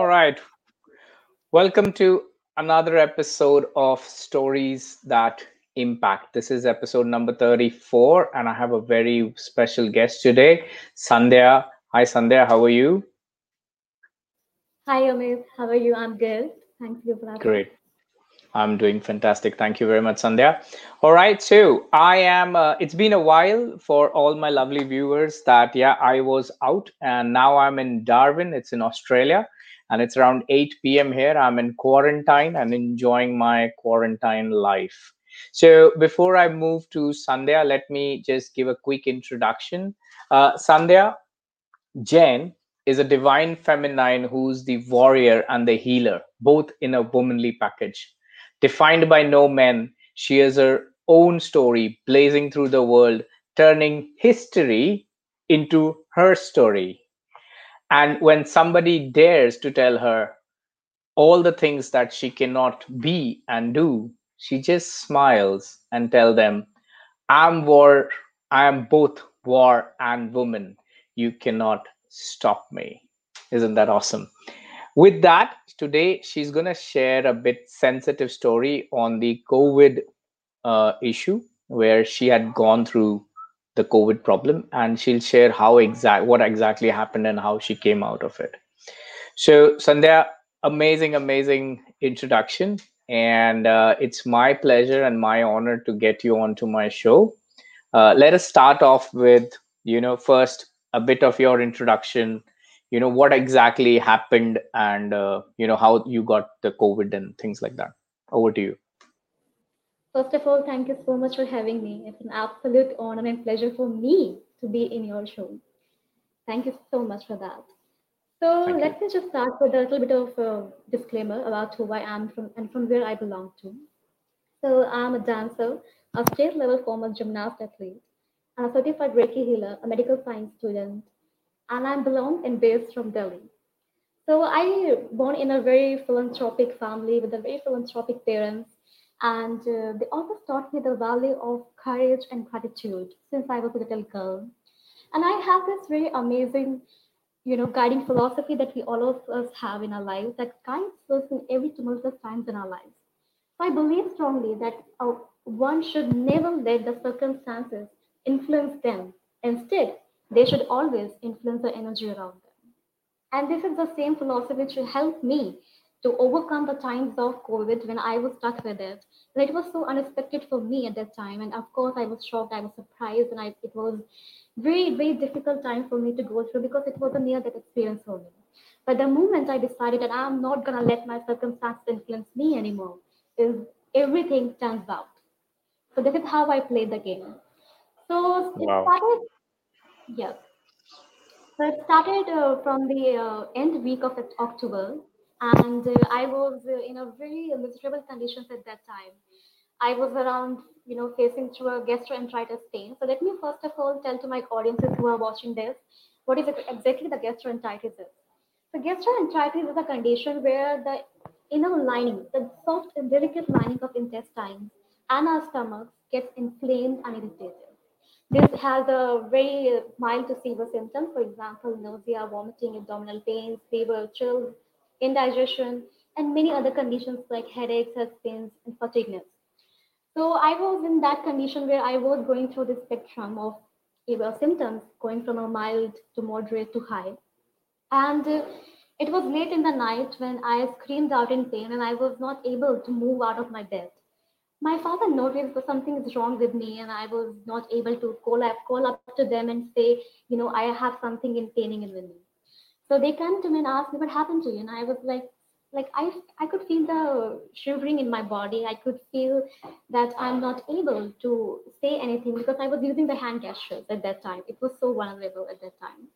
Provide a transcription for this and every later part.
All right. Welcome to another episode of Stories That Impact. This is episode number 34, and I have a very special guest today, Sandhya. Hi, Sandhya, how are you? Hi, Amit. How are you? I'm good. Thank you for having me. Great. I'm doing fantastic. Thank you very much, Sandhya. All right, so I am. Uh, it's been a while for all my lovely viewers that yeah, I was out and now I'm in Darwin. It's in Australia, and it's around 8 p.m. here. I'm in quarantine and enjoying my quarantine life. So before I move to Sandhya, let me just give a quick introduction. Uh, Sandhya Jain is a divine feminine who's the warrior and the healer, both in a womanly package. Defined by no man, she has her own story blazing through the world, turning history into her story. And when somebody dares to tell her all the things that she cannot be and do, she just smiles and tell them, I'm war, I am both war and woman. You cannot stop me. Isn't that awesome? With that, today she's going to share a bit sensitive story on the COVID uh, issue where she had gone through the COVID problem and she'll share how exact what exactly happened and how she came out of it. So Sandhya, amazing, amazing introduction. And uh, it's my pleasure and my honor to get you onto my show. Uh, let us start off with, you know, first a bit of your introduction you know what exactly happened and uh, you know how you got the covid and things like that over to you First of all, thank you so much for having me. It's an absolute honor and pleasure for me to be in your show. Thank you so much for that. So thank you let me just start with a little bit of a disclaimer about who I am from and from where I belong to. So I'm a dancer, a state level former gymnast athlete, and a certified Reiki healer, a medical science student, and I belong and based from Delhi. So I born in a very philanthropic family with a very philanthropic parents, and uh, they always taught me the value of courage and gratitude since I was a little girl. And I have this very amazing, you know, guiding philosophy that we all of us have in our lives that guides us in every tumultuous times in our lives. So I believe strongly that uh, one should never let the circumstances influence them. Instead, they should always influence the energy around them. And this is the same philosophy which helped me to overcome the times of COVID when I was stuck with it. And it was so unexpected for me at that time. And of course, I was shocked, I was surprised, and I, it was very, very difficult time for me to go through because it was a near death experience for me. But the moment I decided that I'm not gonna let my circumstances influence me anymore, is everything turns out. So this is how I played the game. So it wow started, yeah. So it started uh, from the uh, end week of October, and uh, I was uh, in a very miserable conditions at that time. I was around, you know, facing through a gastroenteritis pain. So let me first of all tell to my audiences who are watching this, what is exactly the gastroenteritis is. So gastroenteritis is a condition where the inner lining, the soft and delicate lining of intestines and our stomach gets inflamed and irritated. This has a very mild to severe symptom for example, nausea, vomiting, abdominal pains, fever, chills, indigestion, and many other conditions like headaches, head pains, and fatigueness. So I was in that condition where I was going through the spectrum of symptoms, going from a mild to moderate to high. And uh, it was late in the night when I screamed out in pain and I was not able to move out of my bed. My father noticed that something is wrong with me and I was not able to call up, call up to them and say, you know, I have something in paining in the me. So they came to me and asked me what happened to you, and I was like, like I I could feel the shivering in my body. I could feel that I'm not able to say anything because I was using the hand gestures at that time. It was so vulnerable at that time,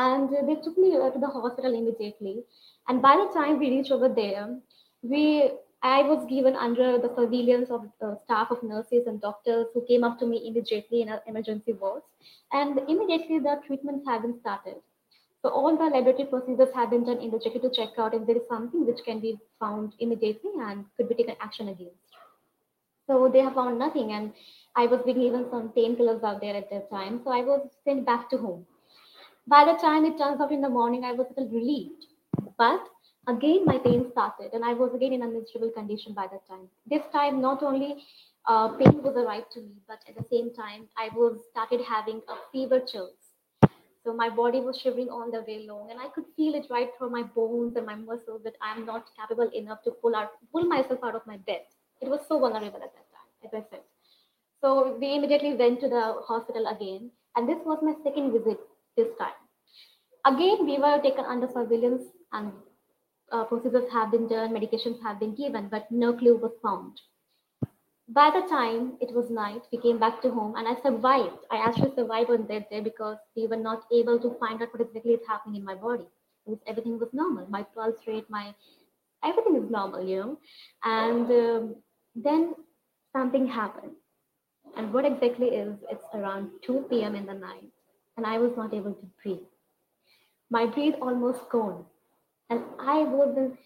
and they took me uh, to the hospital immediately. And by the time we reached over there, we I was given under the surveillance of the staff of nurses and doctors who came up to me immediately in our emergency wards, and immediately the treatments have been started. So all the laboratory procedures have been done in the checker to check out if there is something which can be found immediately and could be taken action against. So they have found nothing, and I was being given some painkillers out there at that time. So I was sent back to home. By the time it turns out in the morning, I was a little relieved But again, my pain started, and I was again in a miserable condition by that time. This time, not only uh, pain was arrived to me, but at the same time, I was started having a fever chills. So my body was shivering all the way long, and I could feel it right through my bones and my muscles that I am not capable enough to pull out, pull myself out of my bed. It was so vulnerable at that time, as I said. So we immediately went to the hospital again, and this was my second visit this time. Again, we were taken under surveillance, and uh, procedures have been done, medications have been given, but no clue was found. By the time it was night, we came back to home, and I survived. I actually survived on that day because we were not able to find out what exactly is happening in my body. Was, everything was normal. My pulse rate, my everything is normal, you know. And um, then something happened and what exactly is, it's around 2 p.m. in the night, and I was not able to breathe. My breath almost gone, and I was in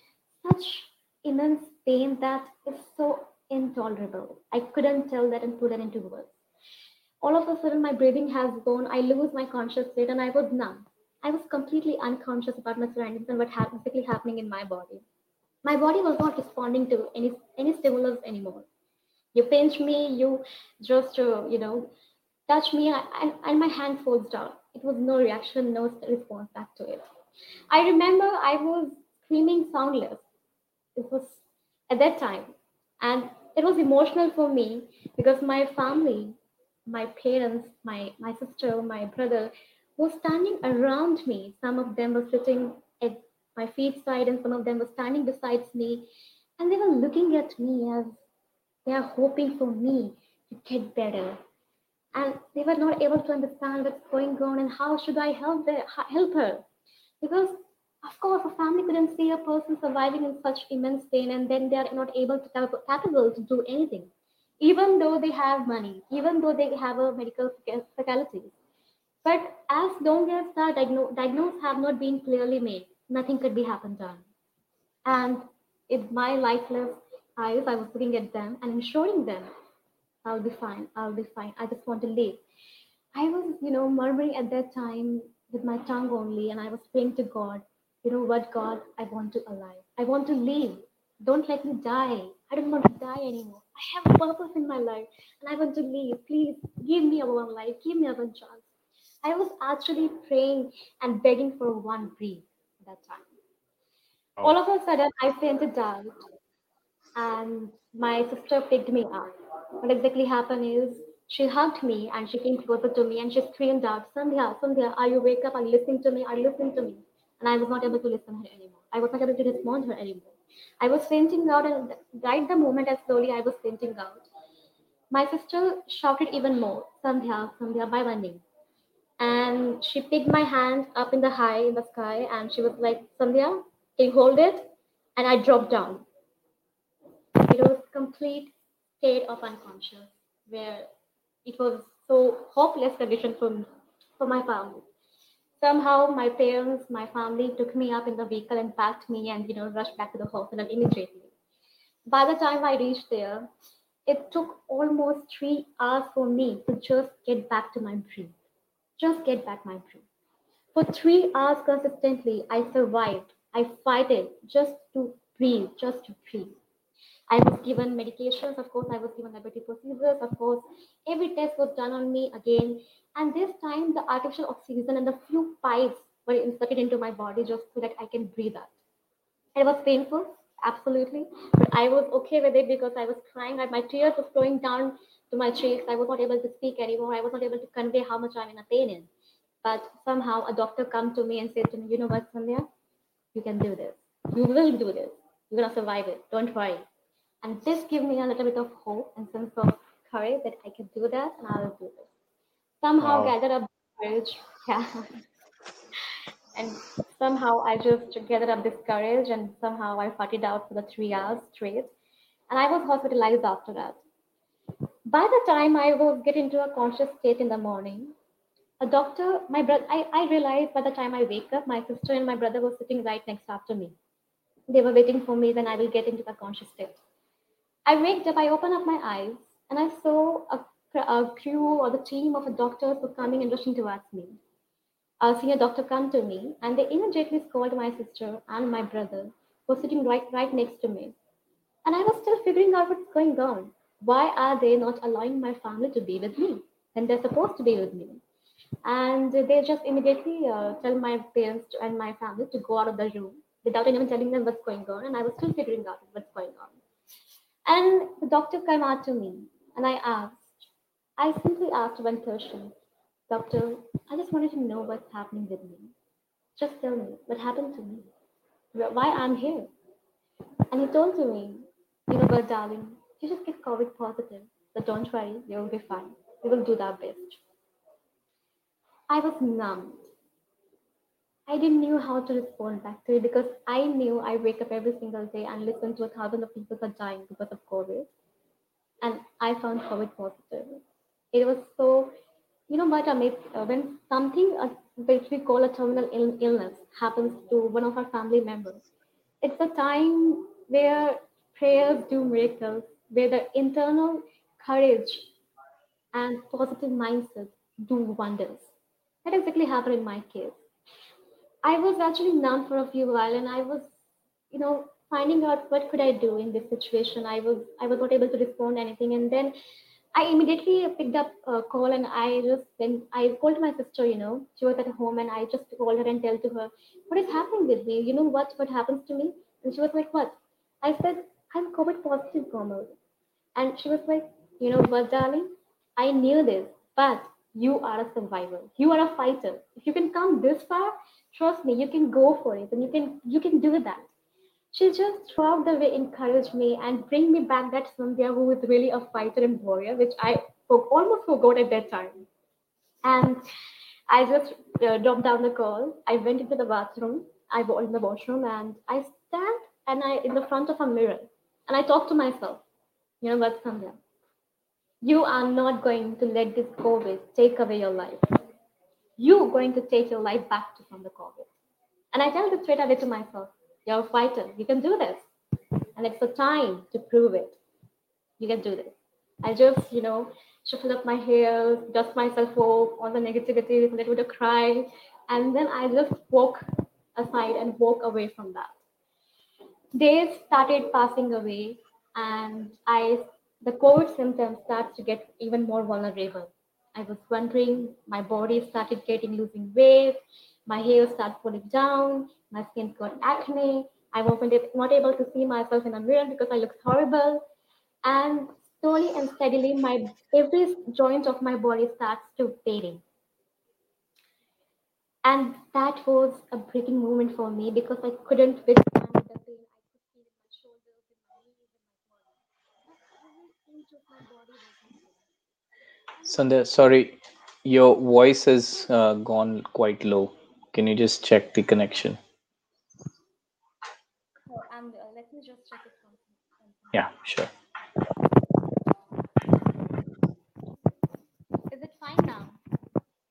such immense pain that it's so intolerable. I couldn't tell that and put it into words. All of a sudden, my breathing has gone. I lose my conscious state, and I was numb. I was completely unconscious about my surroundings and what was exactly happening in my body. My body was not responding to any any stimulus anymore you pinch me you just uh, you know touch me and, and my hand folds down it was no reaction no response back to it i remember i was screaming soundless it was at that time and it was emotional for me because my family my parents my my sister my brother were standing around me some of them were sitting at my feet side and some of them were standing beside me and they were looking at me as they are hoping for me to get better. And they were not able to understand what's going on and how should I help, the, help her. Because, of course, a family couldn't see a person surviving in such immense pain and then they are not able to capable to do anything. Even though they have money, even though they have a medical faculty. But as long as the diagno- diagnosis have not been clearly made, nothing could be happened done. And if my lifeless eyes, I was looking at them and ensuring them, I'll be fine, I'll be fine. I just want to live. I was, you know, murmuring at that time with my tongue only, and I was praying to God, you know what, God, I want to alive. I want to live. Don't let me die. I don't want to die anymore. I have a purpose in my life, and I want to live. Please give me a one life. Give me a one chance. I was actually praying and begging for one breath at that time. Oh. All of a sudden, I fainted out and my sister picked me up. What exactly happened is she hugged me and she came closer to me and she screamed out, Sandhya, Sandhya, are you wake up? Are you listening to me? Are you listening to me? And I was not able to listen to her anymore. I was not able to respond to her anymore. I was fainting out, and right the moment as slowly I was fainting out, my sister shouted even more, Sandhya, Sandhya, by my name. And she picked my hand up in the high in the sky and she was like, Sandhya, can you hold it? And I dropped down it was complete state of unconscious where it was so hopeless condition for me, for my family. Somehow my parents, my family took me up in the vehicle and packed me and you know rushed back to the hospital immediately. By the time I reached there, it took almost three hours for me to just get back to my breath. Just get back my breath. For three hours consistently, I survived. I fought it just to breathe, just to breathe. I was given medications, of course, I was given diabetic procedures, of course, every test was done on me again. And this time, the artificial oxygen and the few pipes were inserted into my body just so that I can breathe out. It was painful, absolutely, but I was okay with it because I was crying. My tears were flowing down to my cheeks. I was not able to speak anymore. I was not able to convey how much I'm in a pain in. But somehow a doctor come to me and said to me, you know what, Sandhya, you can do this. You will do this. You're gonna survive it. Don't worry. And this gave me a little bit of hope and sense of courage that I can do that and I'll do this. Somehow wow. gathered up courage. Yeah. and somehow I just gathered up this courage and somehow I fought it out for the three hours straight. And I was hospitalized after that. By the time I was get into a conscious state in the morning, a doctor, my brother, I, I realized by the time I wake up, my sister and my brother were sitting right next after me. They were waiting for me when I will get into the conscious state. I waked up, I opened up my eyes, and I saw a, a crew or the team of doctors were coming and rushing towards me. a senior doctor come to me and they immediately called my sister and my brother who was sitting right, right next to me. And I was still figuring out what's going on. Why are they not allowing my family to be with me when they're supposed to be with me? And they just immediately uh, tell my parents and my family to go out of the room without even telling them what's going on. And I was still figuring out what's going on. And the doctor came out to me and I asked, I simply asked one question, Doctor, I just wanted to know what's happening with me. Just tell me what happened to me, why I'm here. And he told to me, you know what, darling, you just get COVID positive, but don't worry, you will be fine. We will do our best. I was numb. I didn't know how to respond back to it because I knew I wake up every single day and listen to a thousand of people are dying because of COVID. And I found COVID positive. It was so, you know Amit, uh, when something uh, which we call a terminal Ill- illness happens to one of our family members, it's a time where prayers do miracles, where the internal courage and positive mindset do wonders. That exactly happened in my case. I was actually numb for a few while and I was, you know, finding out what could I do in this situation. I was I was not able to respond anything and then I immediately picked up a call and I just went I called my sister, you know, she was at home and I just called her and tell to her, what is happening with me? You know what what happens to me? And she was like, What? I said, I'm COVID positive, Komal. And she was like, You know what, darling? I knew this, but you are a survivor. You are a fighter. If you can come this far, trust me, you can go for it and you can you can do that. She just throughout the way encouraged me and bring me back that Sandhya who is really a fighter and warrior, which I almost forgot at that time. And I just uh, dropped down the call. I went into the bathroom. I was in the washroom and I stand and I in the front of a mirror and I talk to myself. You know what, Sandhya? You are not going to let this COVID take away your life. You're going to take your life back from the COVID. And I tell this straight away to myself, you're a fighter. You can do this. And it's the time to prove it. You can do this. I just, you know, shuffle up my hair, dust myself off, all the negativity, a little bit of cry. And then I just walk aside and walk away from that days started passing away and i the covid symptoms started to get even more vulnerable. I was wondering my body started getting losing weight my hair started falling down my skin got acne. I wasn't not able to see myself in a mirror because i looked horrible. And slowly and steadily my every joint of my body starts to fading. And that was a breaking moment for me because I couldn't the pain I could feel in my shoulders, in my knees, in my body. But every inch of my body was in pain. And the Sandhya, sorry, your voice has uh, gone quite low. Can you just check the connection? oh, uh, let me just check it Yeah, sure. Is it fine now?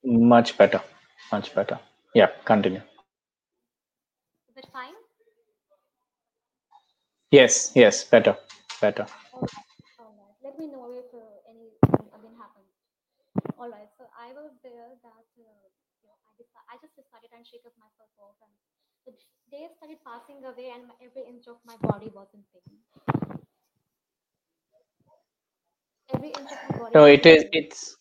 Much better. Much better. Yeah, continue. Is it fine? Yes, yes, better. Better. All right, all right. Let me know if uh, anything again happens. All right. So I was there that uh, you know I decided, I just decided and shake up myself off, and the days started passing away, and my, every inch of my body was in pain. Every inch of my body No, it is, pain. it's,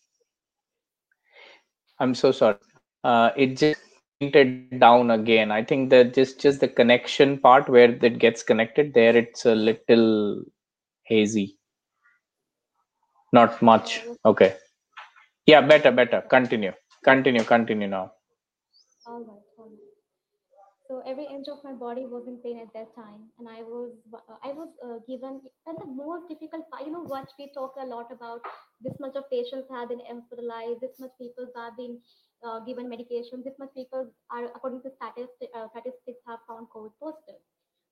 I'm so sorry. Uh, it just fainted down again. I think that just just the connection part where it gets connected there, it's a little hazy. Not much. Okay. Yeah, better, better. Continue. Continue, continue now. All right. So every inch of my body was in pain at that time, and I was uh, I was uh, given and the most difficult part. You know what we talk a lot about. This much of patients have been hospitalized. This much people have been uh, given medication. This much people are, according to statistics, uh, statistics, have found COVID positive.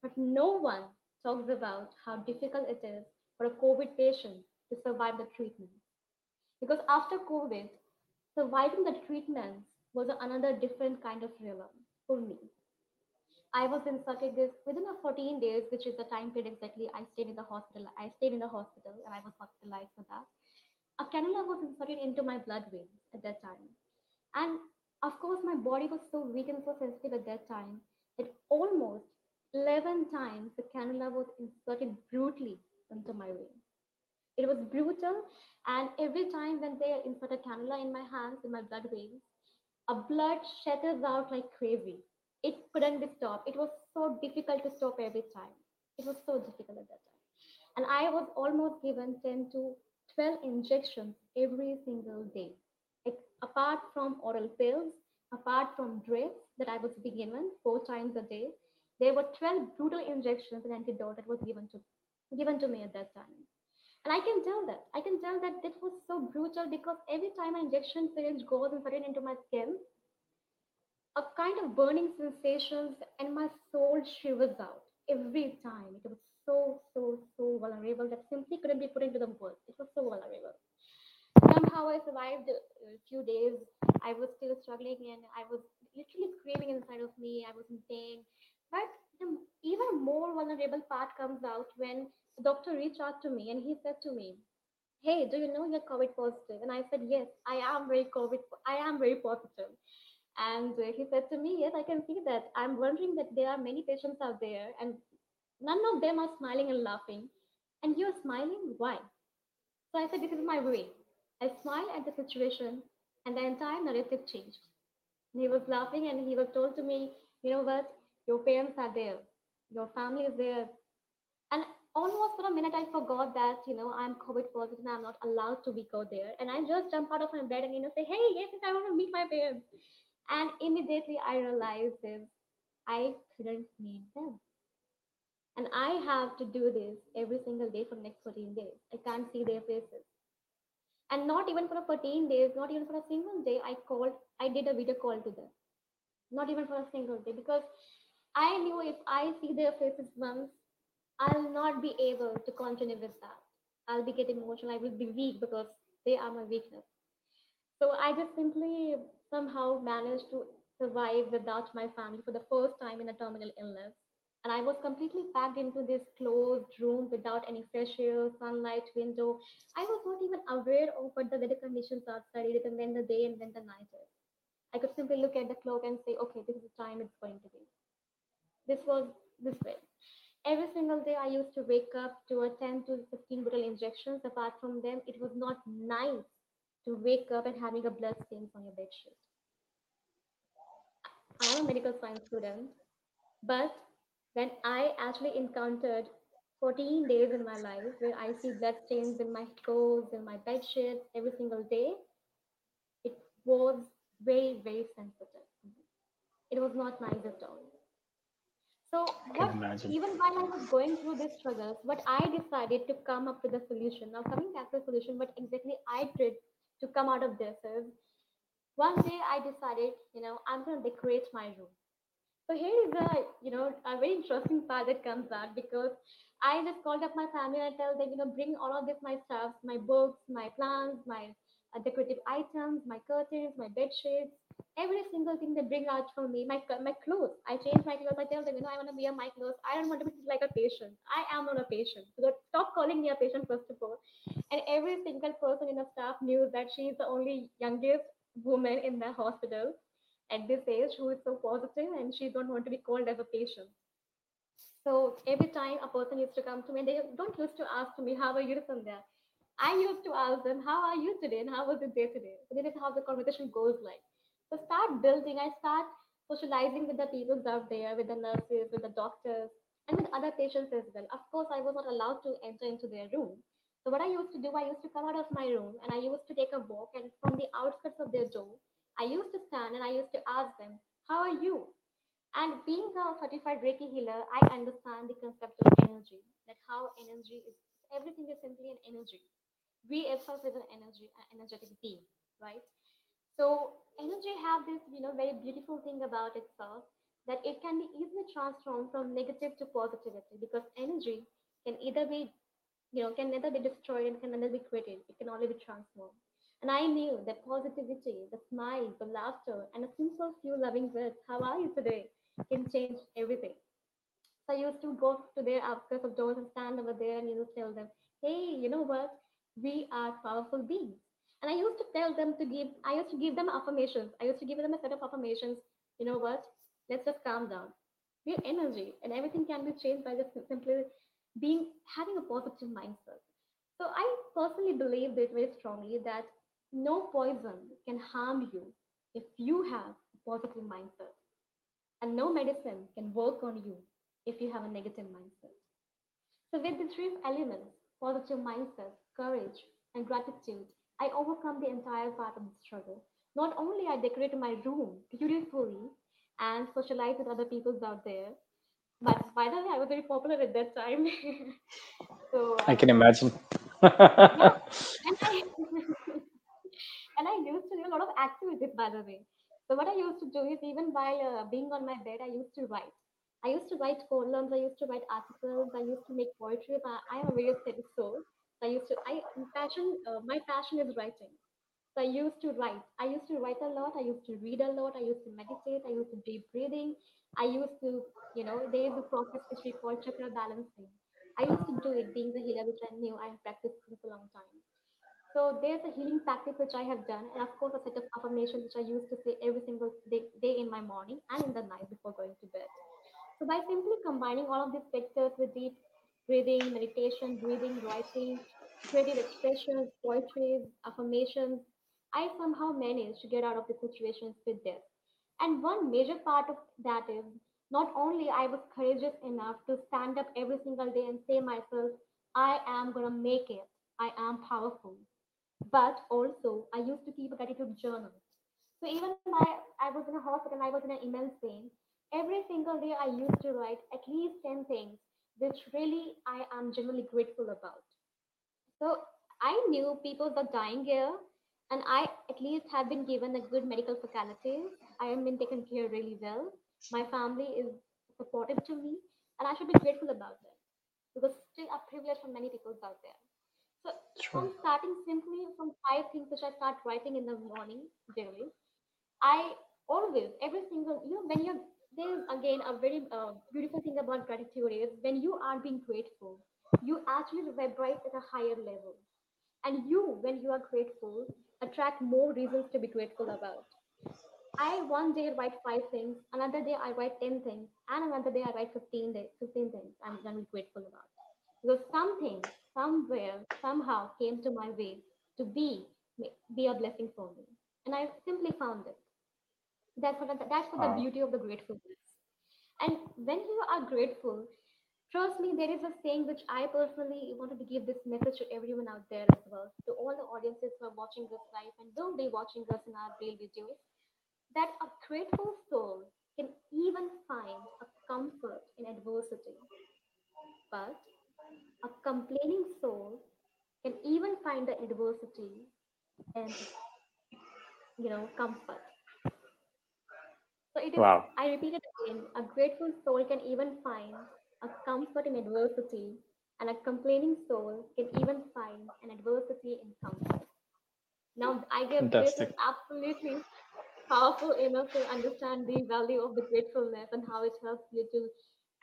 But no one talks about how difficult it is for a COVID patient to survive the treatment. Because after COVID, surviving the treatment was another different kind of realm for me. I was inserted this within a 14 days, which is the time period exactly I stayed in the hospital. I stayed in the hospital and I was hospitalized for that. A cannula was inserted into my blood vein at that time. And Of course, my body was so weak and so sensitive at that time that almost 11 times the cannula was inserted brutally into my vein. It was brutal, and every time when they insert a cannula in my hands, in my blood veins, a blood shatters out like crazy. It couldn't be stopped. It was so difficult to stop every time. It was so difficult at that time. And I was almost given 10 to 12 injections every single day. Apart from oral pills, apart from drips that I was given four times a day, there were 12 brutal injections and antidote that was given to given to me at that time. And I can tell that. I can tell that it was so brutal because every time an injection syringe goes and put it into my skin, a kind of burning sensations and my soul shivers out every time. It was so, so, so vulnerable that simply couldn't be put into the words. It was so vulnerable. Somehow I survived a few days. I was still struggling and I was literally screaming inside of me. I was in pain. But the even more vulnerable part comes out when doctor reached out to me and he said to me, Hey, do you know you're COVID positive? And I said, Yes, I am very COVID, I am very positive. And uh, he said to me, Yes, I can see that. I'm wondering that there are many patients out there and none of them are smiling and laughing. And you're smiling? Why? So I said, This is my way. I smile at the situation and the entire narrative changed. And he was laughing and he was told to me, You know what? Your parents are there, your family is there. Almost for a minute, I forgot that, you know, I'm COVID positive and I'm not allowed to be go there. And I just jump out of my bed and, you know, say, Hey, yes, yes, I want to meet my parents. And immediately I realized this I couldn't meet them. And I have to do this every single day for the next 14 days. I can't see their faces. And not even for a 14 days, not even for a single day, I called, I did a video call to them. Not even for a single day. Because I knew if I see their faces once, I'll not be able to continue with that. I'll be getting emotional. I will be weak because they are my weakness. So I just simply somehow managed to survive without my family for the first time in a terminal illness. And I was completely packed into this closed room without any fresh air, sunlight, window. I was not even aware of what the weather conditions outside is and when the day and when the night is. I could simply look at the clock and say, okay, this is the time it's going to be. This was this way. Every single day I used to wake up to a 10 to 15 brutal injections. Apart from them, it was not nice to wake up and having a blood stain on your bed sheet. I am a medical science student, but when I actually encountered 14 days in my life where I see blood stains in my clothes, in my bed sheets every single day, it was very, very sensitive. It was not nice at all. So what even while I was going through these struggles, what I decided to come up with a solution. Now coming back to the solution, what exactly I did to come out of this is one day I decided, you know, I'm gonna decorate my room. So here is a, you know, a very interesting part that comes out because I just called up my family and I tell them, you know, bring all of this, my stuff, my books, my plants, my uh, decorative items, my curtains, my bed sheets, every single thing they bring out for me, my my clothes. I change my clothes. I tell them, you know, I want to wear my clothes. I don't want to be like a patient. I am not a patient. So stop calling me a patient first of all. And every single person in the staff knew that she is the only youngest woman in the hospital at this age who is so positive and she don't want to be called as a patient. So every time a person used to come to me, they don't used to ask me, how are you, Sandhya? I used to ask them, how are you today and how was your day today? So this is how the conversation goes like. So start building, I start socializing with the people out there, with the nurses, with the doctors, and with other patients as well. Of course, I was not allowed to enter into their room. So what I used to do, I used to come out of my room and I used to take a walk and from the outskirts of their door, I used to stand and I used to ask them, how are you? And being a certified Reiki healer, I understand the concept of energy, that how energy is, everything is simply an energy. We itself is an energy, an energetic being, right? So energy have this, you know, very beautiful thing about itself that it can be easily transformed from negative to positivity because energy can either be you know, can neither be destroyed and can neither be created. It can only be transformed. And I knew that positivity, the smile, the laughter, and a simple few loving words, how are you today, can change everything. So I used to go to their outskirts of doors and stand over there and you know tell them, hey, you know what? We are powerful beings. And I used to tell them to give, I used to give them affirmations. I used to give them a set of affirmations. You know what? Let's just calm down. We're energy, and everything can be changed by just simply being having a positive mindset. So I personally believe this very strongly that no poison can harm you if you have a positive mindset, and no medicine can work on you if you have a negative mindset. So, with the three elements positive mindset, courage, and gratitude I overcome the entire part of the struggle. Not only I decorated my room beautifully and socialized with other peoples out there, but by the way, I was very popular at that time. so I uh, can imagine. yeah, and I and I used to do a lot of activities, by the way. So what I used to do is even while uh, being on my bed, I used to write. I used to write columns. I used to write articles. I used to make poetry. I, I am a very aesthetic soul. I used to. I passion. Uh, my passion is writing. So I used to write. I used to write a lot. I used to read a lot. I used to meditate. I used to deep breathing. I used to, you know, there is a process which we call chakra balancing. I used to do it being the healer, which I knew I have practiced since a long time. So there's a healing practice which I have done, and of course a set of affirmations which I used to say every single day, day in my morning and in the night before going to bed. So by simply combining all of these factors with deep breathing, meditation, breathing, writing, creative expressions, poetry, affirmations, I somehow managed to get out of the situations with this. And one major part of that is not only I was courageous enough to stand up every single day and say myself, I am gonna make it. I am powerful but also I used to keep a gratitude journal. So even my I was in a hospital, I was in an immense pain. Every single day I used to write at least 10 things which really I am genuinely grateful about. So I knew people were dying here and I at least have been given a good medical faculty. I have been taken care really well. My family is supportive to me and I should be grateful about that because still a privilege for many people out there. So True. from starting simply from five things which I start writing in the morning daily, I always every single you know when you're there's again a very uh, beautiful thing about gratitude is when you are being grateful, you actually vibrate at a higher level, and you when you are grateful attract more reasons to be grateful about. I one day write five things, another day I write ten things, and another day I write fifteen day, fifteen things I'm really grateful about. Because something, somewhere, somehow came to my way to be be a blessing for me. And I simply found it. That's what that's what the beauty of the gratefulness. And when you are grateful, trust me, there is a saying which I personally wanted to give this message to everyone out there as well, to all the audiences who are watching this live and will be watching us in our real videos, that a grateful soul can even find a comfort in adversity, but a complaining soul can even find the adversity and you know comfort. So it is, Wow. I repeat it again, a grateful soul can even find a comfort in adversity, and a complaining soul can even find an adversity in comfort. Now, I guess this is absolutely powerful enough to understand the value of the gratefulness and how it helps you to.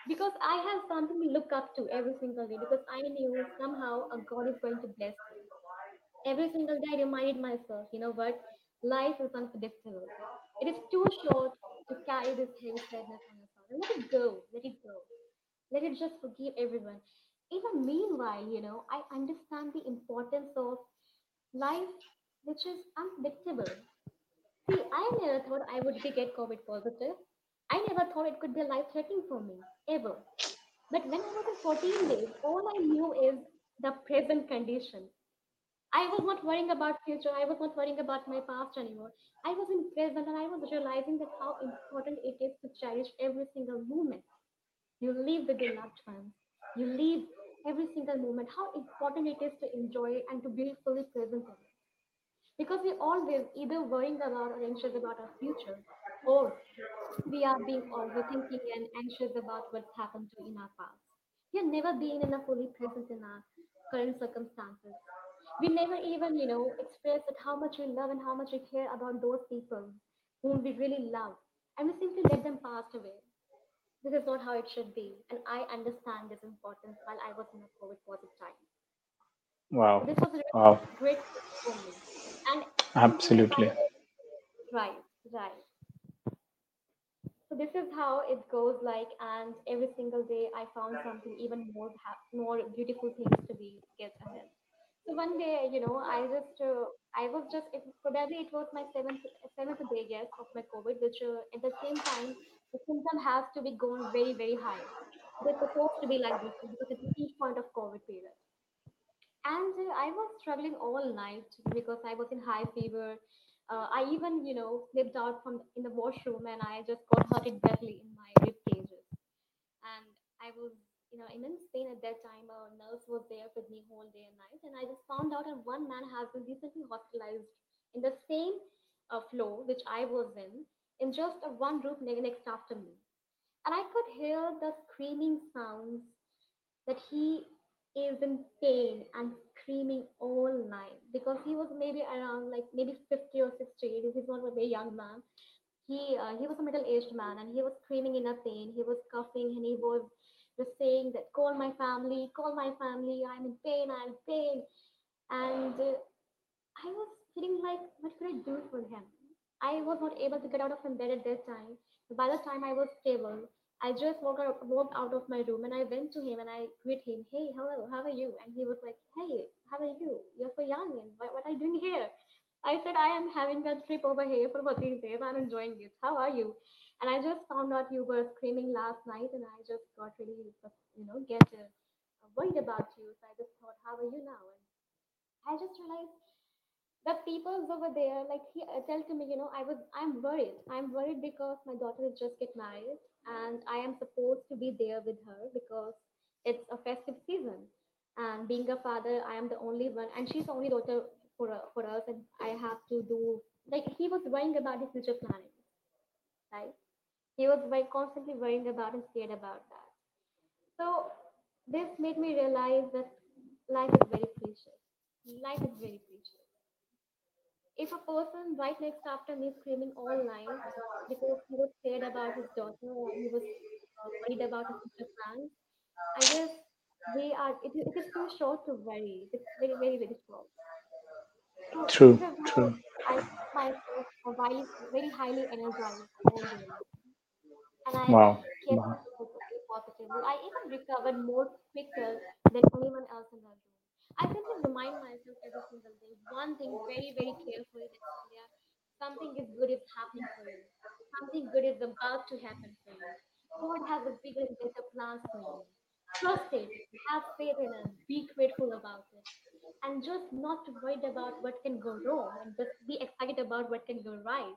Because I have something to look up to every single day, because I knew somehow a God is going to bless me. Every single day, I reminded myself, you know what? Life is unpredictable. It is too short to carry this heavy sadness on yourself. And let it go. Let it go. Let it just forgive everyone. Even meanwhile, you know, I understand the importance of life, which is unpredictable. See, I never thought I would be get COVID positive. I never thought it could be life threatening for me, ever. But when I was in 14 days, all I knew is the present condition. I was not worrying about future. I was not worrying about my past anymore. I was in present and I was realizing that how important it is to cherish every single moment. You live with your loved ones. You live every single moment. How important it is to enjoy and to be fully present in it. Because we are always either worrying about or anxious about our future, or we are being overthinking and anxious about what's happened to in our past. We are never being in a fully present in our current circumstances. We never even, you know, express that how much we love and how much we care about those people whom we really love. And we simply let them pass away. This is not how it should be. And I understand this importance while I was in a COVID positive time. Wow. this was a really Wow. great for me. And Absolutely. Right, right. So this is how it goes like, and every single day I found something even more more beautiful things to be get ahead. So one day, you know, I just uh, I was just it, probably it was my seventh seventh day, yes, of my COVID, which uh, at the same time the symptom has to be gone very very high. They're supposed to be like this because it's the peak point of COVID period. And uh, I was struggling all night because I was in high fever. Uh, I even, you know, slipped out from in the washroom and I just got hurted badly in my rib cages. And I was, you know, immense pain at that time. A nurse was there with me whole day and night, and I just found out that one man has been recently hospitalized in the same uh, floor which I was in, in just a one room next after me. And I could hear the screaming sounds that he is in pain and screaming all night because he was maybe around like maybe 50 or 60 he's not a very young man he uh, he was a middle aged man and he was screaming in a pain he was coughing and he was just saying that call my family call my family i'm in pain i'm in pain and uh, I was feeling like, what could I do for him? I was not able to get out of my bed at that time. By the time I was stable, I just walked out, walked out of my room and I went to him and I greet him, hey, hello, how are you? And he was like, hey, how are you? You're so young and what, what are you doing here? I said, I am having a trip over here for 14 days. I'm enjoying it. How are you? And I just found out you were screaming last night and I just got really, you know, get uh, worried about you. So I just thought, how are you now? And I just realized the people's over there like he uh, tell to me you know i was i'm worried i'm worried because my daughter has just get married and i am supposed to be there with her because it's a festive season and being a father i am the only one and she's the only daughter for, uh, for us and i have to do like he was worrying about his future planning right he was very constantly worrying about and scared about that so this made me realize that life is very precious life is very precious if a person right next after me is screaming all night because he was scared about his daughter or he was worried about his future plans, I guess we are. It, is- it is too short to worry. It's very, very, very short. So True. True. I keep myself very, very highly energized all day long and I Wow. kept Wow. positively. I even recovered more quicker than anyone else in the room. I simply remind myself every single day one thing very, very carefully that something is good is happening for you. Something good is about to happen for you. God has a bigger and better plan for you. Trust it. Have faith in it. Be grateful about it. And just not worried about what can go wrong and just be excited about what can go right.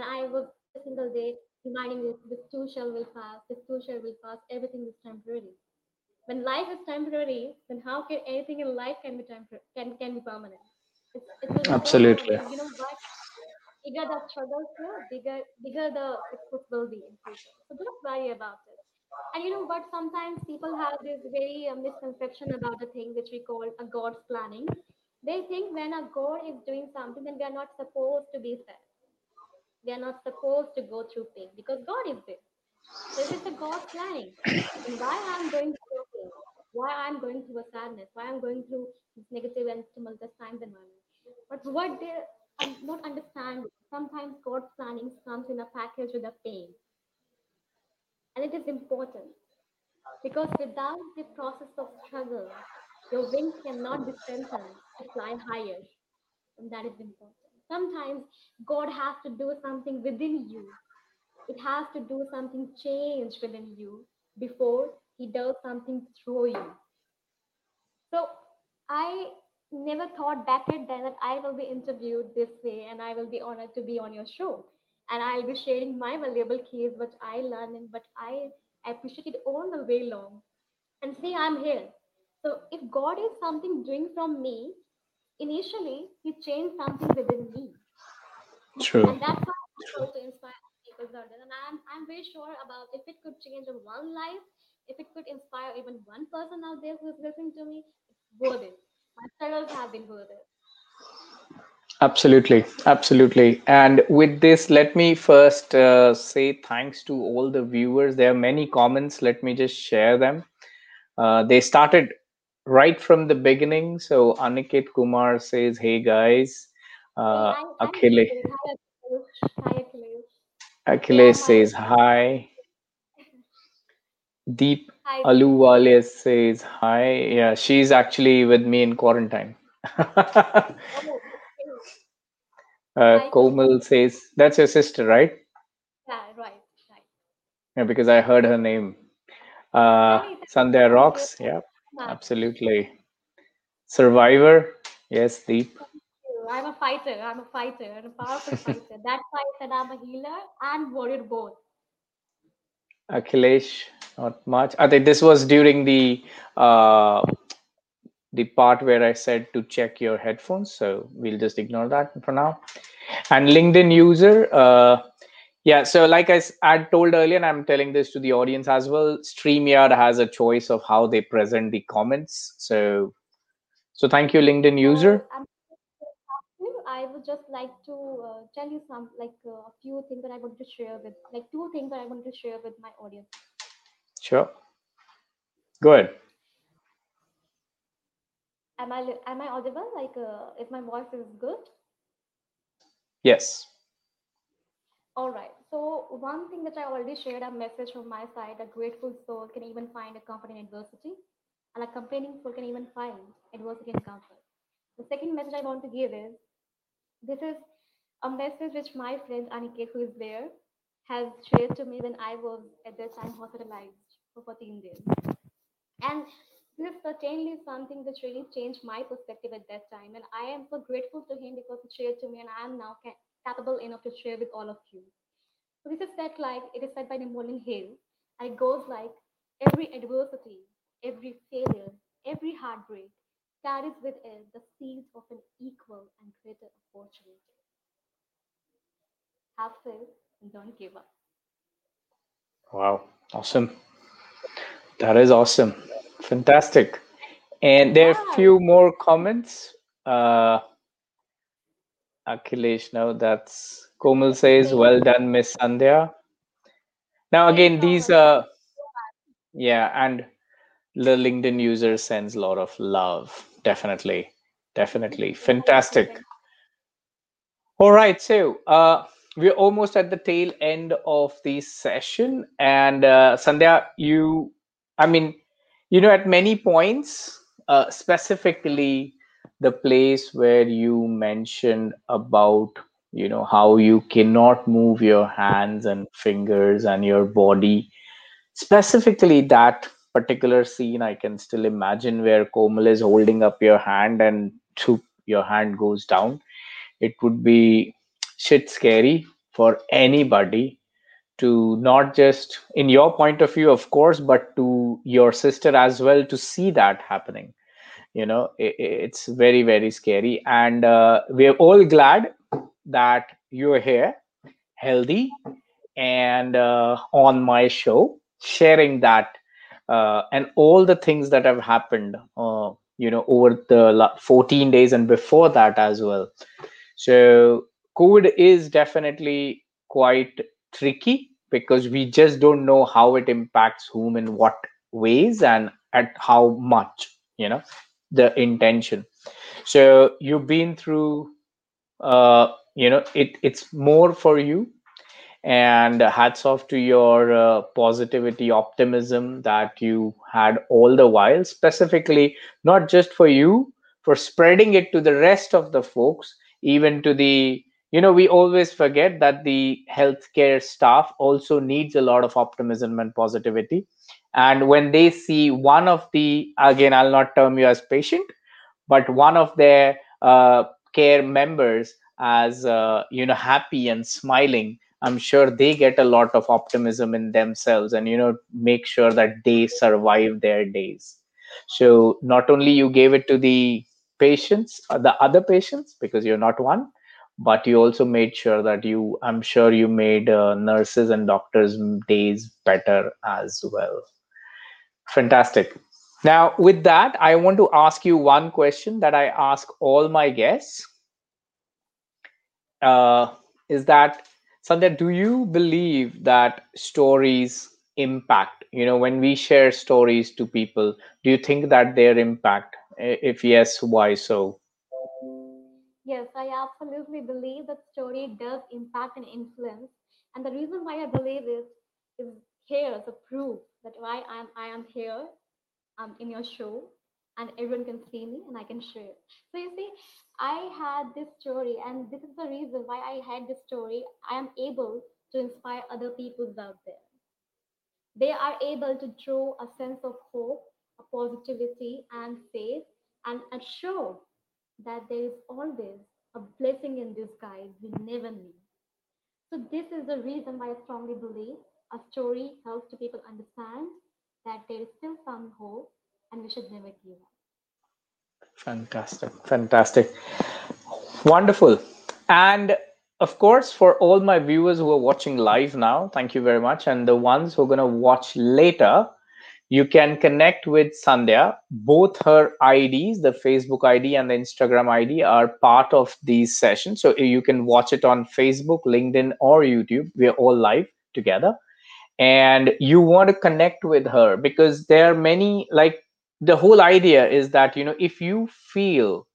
And I was every single day reminding this this too shall will pass, this too shall will pass, everything is temporary. When life is temporary, then how can anything in life can be tempor- can can be permanent? It's, it so Absolutely. You know what? Bigger the struggles here, bigger bigger the success will be in future. So don't worry about it. And you know what? Sometimes people have this very uh, misconception about the thing which we call a God's planning. They think when a God is doing something, then we are not supposed to be sad. We are not supposed to go through pain because God is there. This is the a God's planning, then why I'm going through pain? Why I'm going through a sadness? Why I'm going through this negative and tumultuous times and moments? But what they um, not understand, sometimes God's planning comes in a package with a pain, and it is important because without the process of struggle, your wings cannot be strengthened to fly higher, and that is important. Sometimes God has to do something within you It has to do something change within you before he does something through you. So I never thought back at then that I will be interviewed this way and I will be honored to be on your show. And I'll be sharing my valuable keys, what I learned and what I appreciated all the way long. And see, I'm here. So if God is something doing from me, initially he changed something within me True. and that's why I also inspire people further. And I'm I'm very sure about if it could change one life, if it could inspire even one person out there who's listening to me, it's worth it. My struggles have been worth it. Absolutely, absolutely. And with this, let me first uh, say thanks to all the viewers. There are many comments. Let me just share them. Uh, they started right from the beginning. So Aniket Kumar says, "Hey guys." Uh, I, I'm Achille, Achilles. Hi, Achilles. Hi, Achilles. Yeah, says hi. Deep hi. Aluwale says hi. Yeah, she's actually with me in quarantine. uh, Oh. Hi, Komal. Says that's your sister, right? Yeah, right, right. Yeah, because I heard her name. Uh, Hey, thank you Sandhya rocks. Yeah. Absolutely. Survivor. Yes, Deep. I'm a fighter. I'm a fighter and a powerful fighter. That's why I said I'm a healer and warrior both. Akhilesh, not much. I think this was during the uh, the part where I said to check your headphones. So we'll just ignore that for now. And LinkedIn user, uh, yeah. So like I, I told earlier, and I'm telling this to the audience as well. Streamyard has a choice of how they present the comments. So so thank you, LinkedIn Uh, user. I would just like to uh, tell you some, like uh, a few things that I want to share with, like two things that I want to share with my audience. Sure, go ahead. Am I, am I audible? Like, uh, if my voice is good? Yes. All right. So one thing that I already shared a message from my side, a grateful soul can even find a comfort in adversity, and a complaining soul can even find adversity and comfort. The second message I want to give is this is a message which my friend Aniket, who is there, has shared to me when I was at that time hospitalized for 14 days. And this certainly is something which really changed my perspective at that time. And I am so grateful to him because he shared to me, and I am now ca- capable enough to share with all of you. So this is said like it is said by Napoleon Hill, and it goes like every adversity, every failure, every heartbreak carries with it the seeds of an equal and greater opportunity. Have faith and don't give up. Wow. Awesome. That is awesome. Fantastic. And there are Yeah, few more comments. Uh, Akhilesh, now that's Komal says, well done, Miss Sandhya. Now again, these are, uh you so much. yeah, and the LinkedIn user sends a lot of love. Definitely. Definitely. Fantastic. All right, so uh we're almost at the tail end of the session. And uh Sandhya, you I mean, you know, at many points, uh specifically the place where you mentioned about you know how you cannot move your hands and fingers and your body Specifically, that particular scene, I can still imagine where Komal is holding up your hand and your hand goes down. It would be shit scary for anybody to not just in your point of view, of course, but to your sister as well to see that happening. You know, i i- it's very, very scary. And uh, we're all glad that you're here, healthy, and uh, on my show sharing that uh, and all the things that have happened uh, you know over the 14 days and before that as well so covid is definitely quite tricky because we just don't know how it impacts whom in what ways and at how much you know the intention. So you've been through uh, you know it it's more for you. And hats off to your uh, positivity optimism that you had all the while specifically not just for you for spreading it to the rest of the folks even to the you know we always forget that the healthcare staff also needs a lot of optimism and positivity and when they see one of the again i'll not term you as patient but one of their uh, care members as uh, you know happy and smiling i'm sure they get a lot of optimism in themselves and you know make sure that they survive their days. So not only you gave it to the patients uh, the other patients because you're not one but you also made sure that you i'm sure you made uh, nurses and doctors days better as well Fantastic. Now, with that, I want to ask you one question that I ask all my guests. Uh, is that Sandhya, do you believe that stories impact? You know, when we share stories to people, do you think that their impact? If yes, why so? Yes, I absolutely believe that story does impact and influence. And the reason why I believe is here as a proof that why I'm I am here um, in your show and everyone can see me and I can share. So you see, I had this story and this is the reason why I had this story. I am able to inspire other people out there. They are able to draw a sense of hope, a positivity and faith and, and show that there is always a blessing in disguise we never knew. So this is the reason why I strongly believe a story helps to people understand that there is still some hope and we should never give up. Fantastic, fantastic, wonderful. And of course, for all my viewers who are watching live now, thank you very much. And the ones who are going to watch later, you can connect with Sandhya. Both her IDs, the Facebook ID and the Instagram ID, are part of these sessions. So you can watch it on Facebook, LinkedIn, or YouTube. We're all live together. And you want to connect with her because there are many, like the whole idea is that, you know, if you feel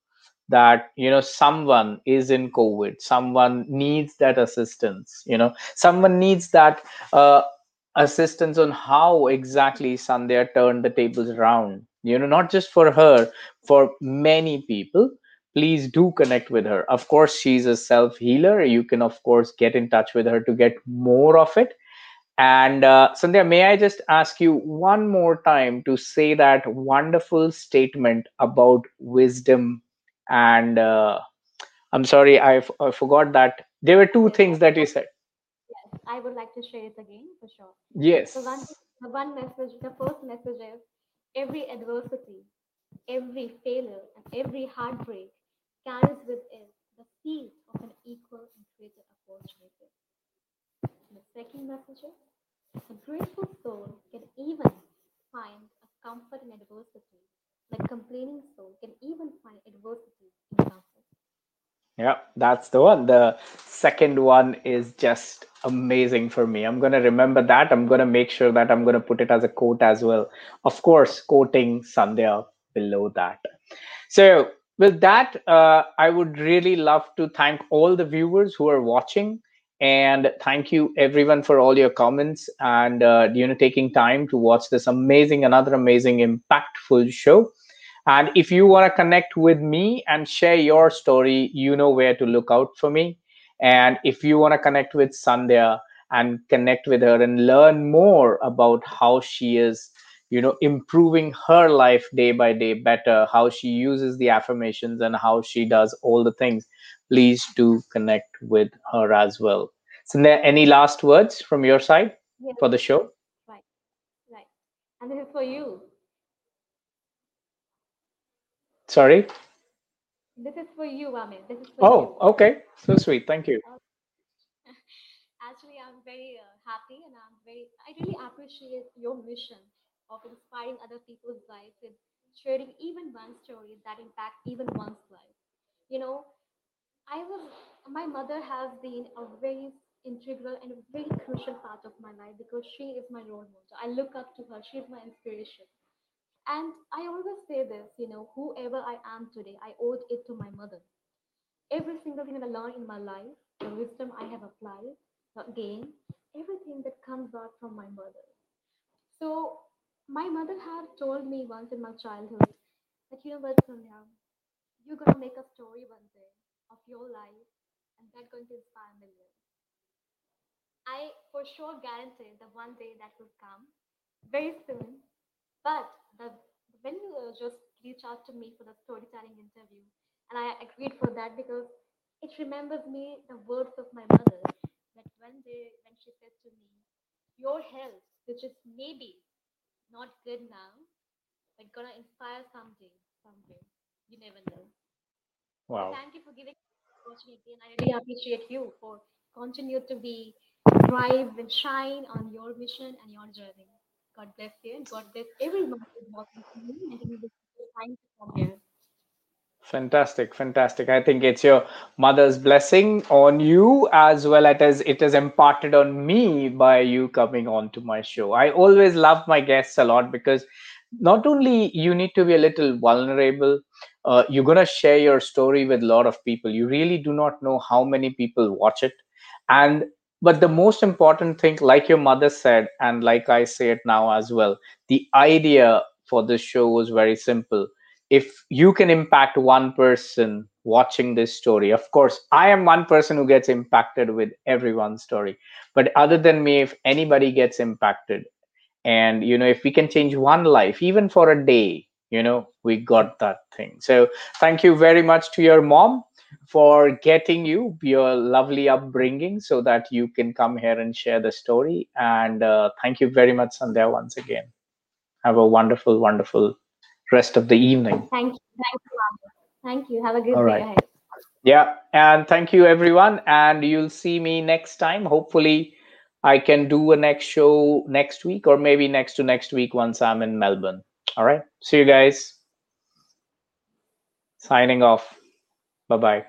that you know someone is in covid someone needs that assistance you know someone needs that uh, assistance on how exactly Sandhya turned the tables around. You know, not just for her, for many people. Please do connect with her. Of course, she's a self healer. You can, of course, get in touch with her to get more of it. And uh, Sandhya, may I just ask you one more time to say that wonderful statement about wisdom? And uh, I'm sorry, I, f- I forgot that. There were two things that you said. yes, I would like to share it again for sure. The one, Yes. the one message, the first message is every adversity, every failure, and every heartbreak carries with it the seed of an equal and greater opportunity. The second message is a grateful soul can even find a comfort in adversity, like complaining soul can even find adversity in comfort. Yeah, that's the one. The second one is just amazing for me. I'm going to remember that. I'm going to make sure that I'm going to put it as a quote as well. Of course, quoting Sandhya below that. So, with that, uh, I would really love to thank all the viewers who are watching, and thank you everyone for all your comments and uh, you know taking time to watch this amazing, another amazing, impactful show. And if you want to connect with me and share your story, you know where to look out for me. And if you want to connect with Sandhya and connect with her and learn more about how she is, you know, improving her life day by day better, how she uses the affirmations and how she does all the things, please do connect with her as well. Sandhya, any last words from your side Yes, for the show? right, right. And this is for you. Sorry. This is for you, Amit. This is for Oh, you. okay. So sweet. Thank you. Actually, I'm very uh, happy and I'm very, I really appreciate your mission of inspiring other people's lives and sharing even one story that impacts even one's life. You know, I was, my mother has been a very integral and a very crucial part of my life because she is my role model. I look up to her. she is my inspiration. And I always say this, you know, whoever I am today, I owed it to my mother. Every single thing that I learned in my life, the wisdom I have applied, the gain, everything that comes out from my mother. So my mother had told me once in my childhood that you know what, Sonia, you're gonna make a story one day of your life, and that's going to inspire millions. I for sure guarantee that one day that will come very soon. But the when you just reach out to me for the storytelling interview, and I agreed for that because it remembers me the words of my mother that one day when she said to me, "Your health, which is maybe not good now, but gonna inspire someday, somewhere. You never know." Wow. thank you for giving me this opportunity, and I really appreciate you for continue to be thrive and shine on your mission and your journey. God bless you, and God bless everyone who's watching me and giving this time to come here. Fantastic, fantastic. I think it's your mother's blessing on you as well as it is imparted on me by you coming on to my show. I always love my guests a lot because not only you need to be a little vulnerable, uh, you're going to share your story with a lot of people. You really do not know how many people watch it. And but the most important thing like your mother said and like i say it now as well the idea for this show was very simple. If you can impact one person watching this story of course i am one person who gets impacted with everyone's story. But other than me if anybody gets impacted and you know if we can change one life even for a day you know we got that thing so thank you very much to your mom for getting you your lovely upbringing so that you can come here and share the story and uh, thank you very much sandhya once again have a wonderful wonderful rest of the evening Thank you. Thank you. Thank you. Have a good All day right. ahead. yeah and thank you everyone and you'll see me next time hopefully i can do a next show next week or maybe next to next week once i'm in melbourne all right see you guys signing off bye bye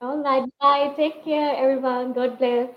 All right. Bye. Take care, everyone. God bless.